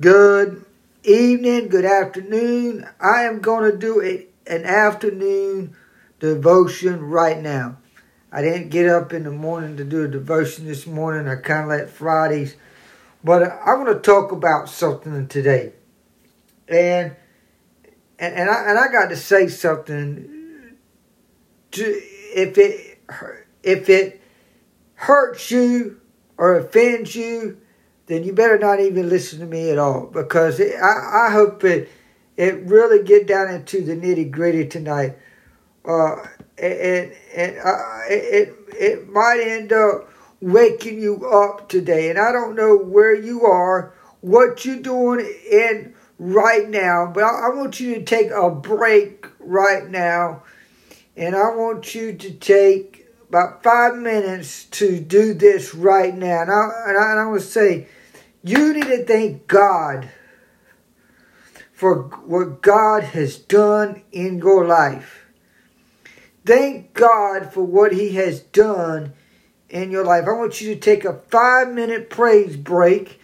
Good evening, good afternoon. I am going to do a, an afternoon devotion right now. I didn't get up in the morning to do a devotion this morning. I kind of let Fridays. But I want to talk about something today. And and, and I and I got to say something to if it if it hurts you or offends you, then you better not even listen to me at all because it, I, I hope it it really get down into the nitty gritty tonight. Uh, and and uh, it it might end up waking you up today. And I don't know where you are, what you're doing in right now, but I, I want you to take a break right now, and I want you to take about five minutes to do this right now. And I, and I, and I want to say, you need to thank God for what God has done in your life. Thank God for what He has done in your life. I want you to take a five minute praise break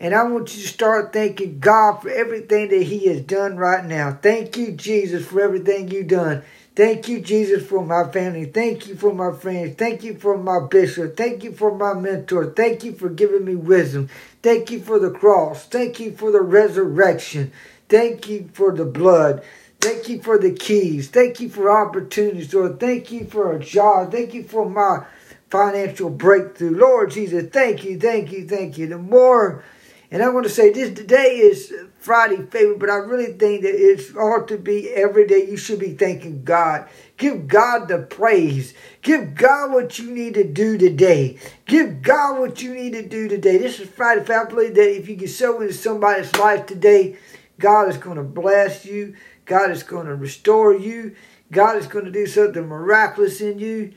and I want you to start thanking God for everything that He has done right now. Thank you, Jesus, for everything you've done. Thank you, Jesus, for my family. Thank you for my friends. Thank you for my bishop. Thank you for my mentor. Thank you for giving me wisdom. Thank you for the cross. Thank you for the resurrection. Thank you for the blood. Thank you for the keys. Thank you for opportunities, Lord. Thank you for a job. Thank you for my financial breakthrough. Lord Jesus, thank you, thank you, thank you. The more, and I want to say this today is Friday favorite, but I really think that it's ought to be every day. You should be thanking God. Give God the praise. Give God what you need to do today. Give God what you need to do today. This is Friday. I believe that if you can sow into somebody's life today, God is going to bless you. God is going to restore you. God is going to do something miraculous in you.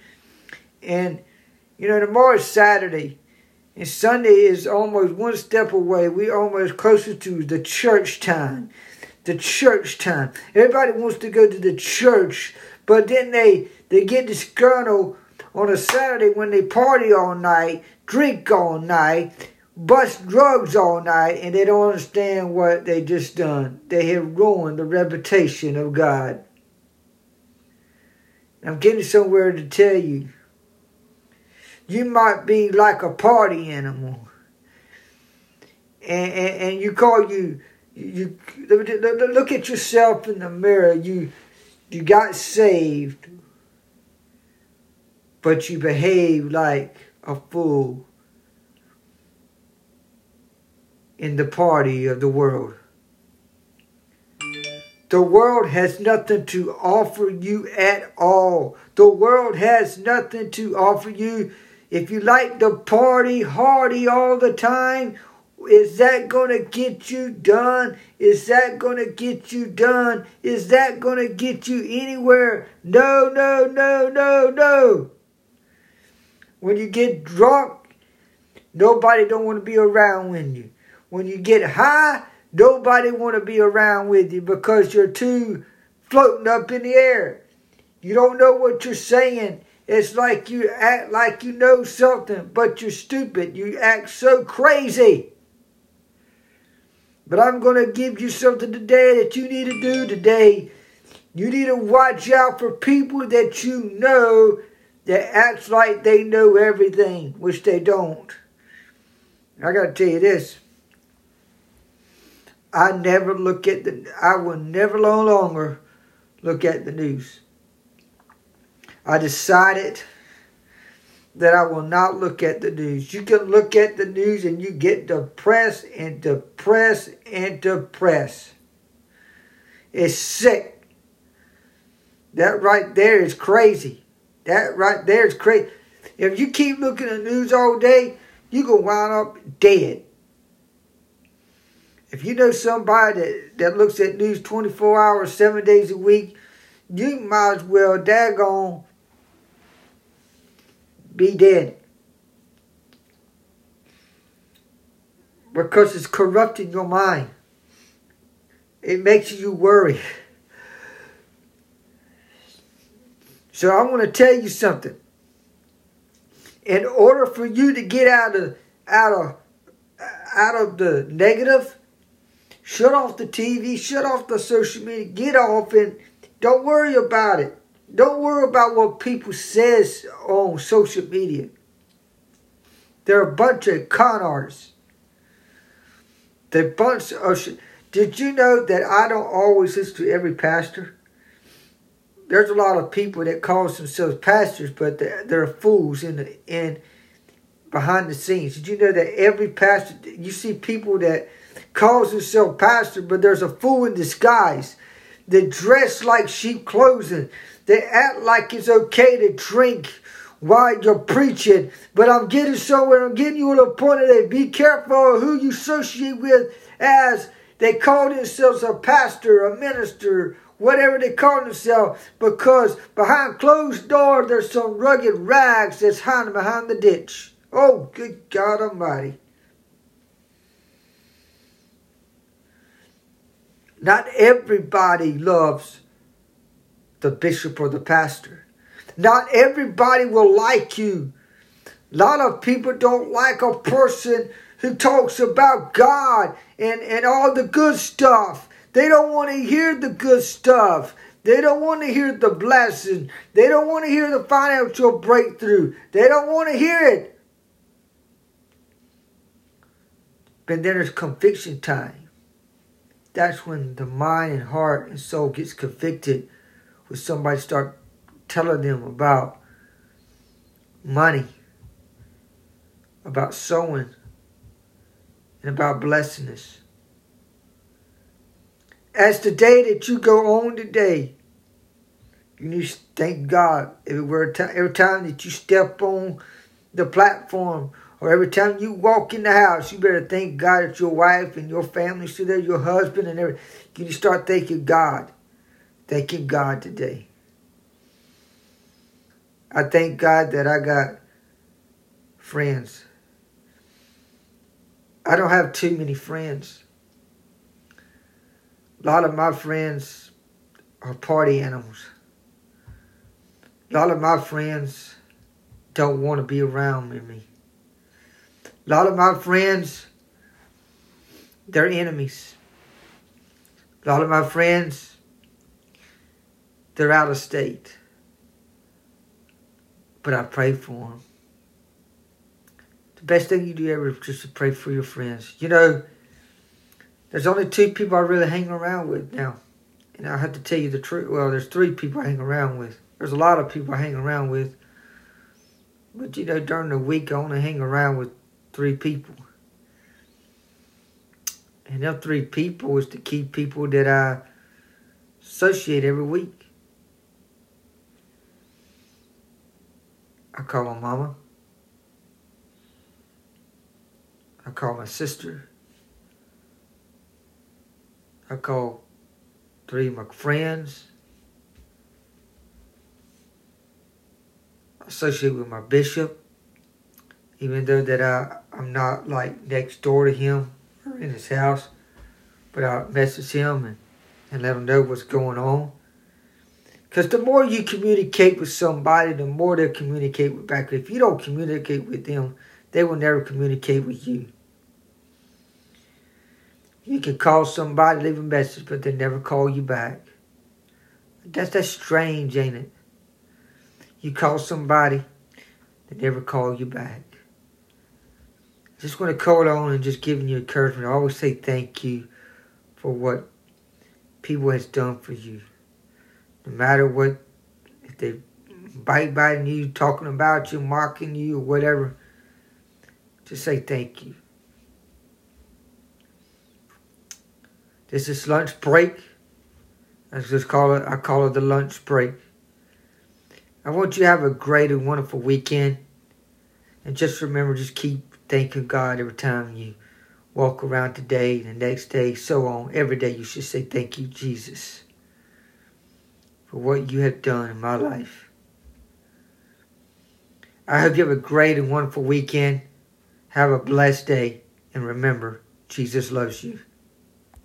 And, you know, tomorrow is Saturday. And Sunday is almost one step away. We're almost closer to the church time. The church time. Everybody wants to go to the church, but then they, they get disgruntled on a Saturday when they party all night, drink all night, bust drugs all night, and they don't understand what they just done. They have ruined the reputation of God. I'm getting somewhere to tell you you might be like a party animal. And, and, and you call you, you, look at yourself in the mirror. You, you got saved, but you behave like a fool in the party of the world. The world has nothing to offer you at all. The world has nothing to offer you if you like to party hardy all the time, is that going to get you done? Is that going to get you done? Is that going to get you anywhere? No, no, no, no, no. When you get drunk, nobody don't want to be around with you. When you get high, nobody want to be around with you because you're too floating up in the air. You don't know what you're saying it's like you act like you know something, but you're stupid. You act so crazy. But I'm going to give you something today that you need to do today. You need to watch out for people that you know that acts like they know everything, which they don't. I got to tell you this. I never look at the, I will never no longer look at the news. I decided that I will not look at the news. You can look at the news and you get depressed and depressed and depressed. It's sick. That right there is crazy. That right there is crazy. If you keep looking at news all day, you to wind up dead. If you know somebody that, that looks at news 24 hours, seven days a week, you might as well daggone be dead. Because it's corrupting your mind. It makes you worry. So I want to tell you something. In order for you to get out of out of out of the negative, Shut off the TV, shut off the social media, get off and don't worry about it. Don't worry about what people says on social media. They're a bunch of con artists. They're a bunch of. Did you know that I don't always listen to every pastor? There's a lot of people that call themselves pastors, but they're, they're fools in the in behind the scenes. Did you know that every pastor? You see people that calls themselves pastor, but there's a fool in disguise. They dress like sheep clothing. They act like it's okay to drink while you're preaching. But I'm getting somewhere. I'm getting you to the point that be careful who you associate with as they call themselves a pastor, a minister, whatever they call themselves, because behind closed doors there's some rugged rags that's hiding behind the ditch. Oh, good God Almighty. Not everybody loves the bishop or the pastor. Not everybody will like you. A lot of people don't like a person who talks about God and, and all the good stuff. They don't want to hear the good stuff. They don't want to hear the blessing. They don't want to hear the financial breakthrough. They don't want to hear it. But then there's conviction time that's when the mind and heart and soul gets convicted when somebody start telling them about money, about sowing, and about blessedness. As the day that you go on today, you need to thank God every time that you step on the platform or every time you walk in the house, you better thank God that your wife and your family still there, your husband and everything. You start thanking God. Thanking God today. I thank God that I got friends. I don't have too many friends. A lot of my friends are party animals. A lot of my friends don't want to be around me. A lot of my friends, they're enemies. A lot of my friends, they're out of state. But I pray for them. The best thing you do ever is just to pray for your friends. You know, there's only two people I really hang around with now. And I have to tell you the truth. Well, there's three people I hang around with. There's a lot of people I hang around with. But you know, during the week, I only hang around with three people. And them three people is the key people that I associate every week. I call my mama. I call my sister. I call three of my friends. I associate with my bishop even though that I, I'm not like next door to him or in his house, but I message him and, and let him know what's going on. Because the more you communicate with somebody, the more they'll communicate with back. If you don't communicate with them, they will never communicate with you. You can call somebody, leave a message, but they never call you back. That's that's strange, ain't it? You call somebody, they never call you back just want to call on and just giving you encouragement. I always say thank you for what people has done for you. No matter what, if they bite biting you, talking about you, mocking you, or whatever, just say thank you. This is lunch break. I just call it. I call it the lunch break. I want you to have a great and wonderful weekend. And just remember, just keep Thank you, God, every time you walk around today, the next day, so on. Every day you should say, Thank you, Jesus, for what you have done in my life. I hope you have a great and wonderful weekend. Have a blessed day. And remember, Jesus loves you.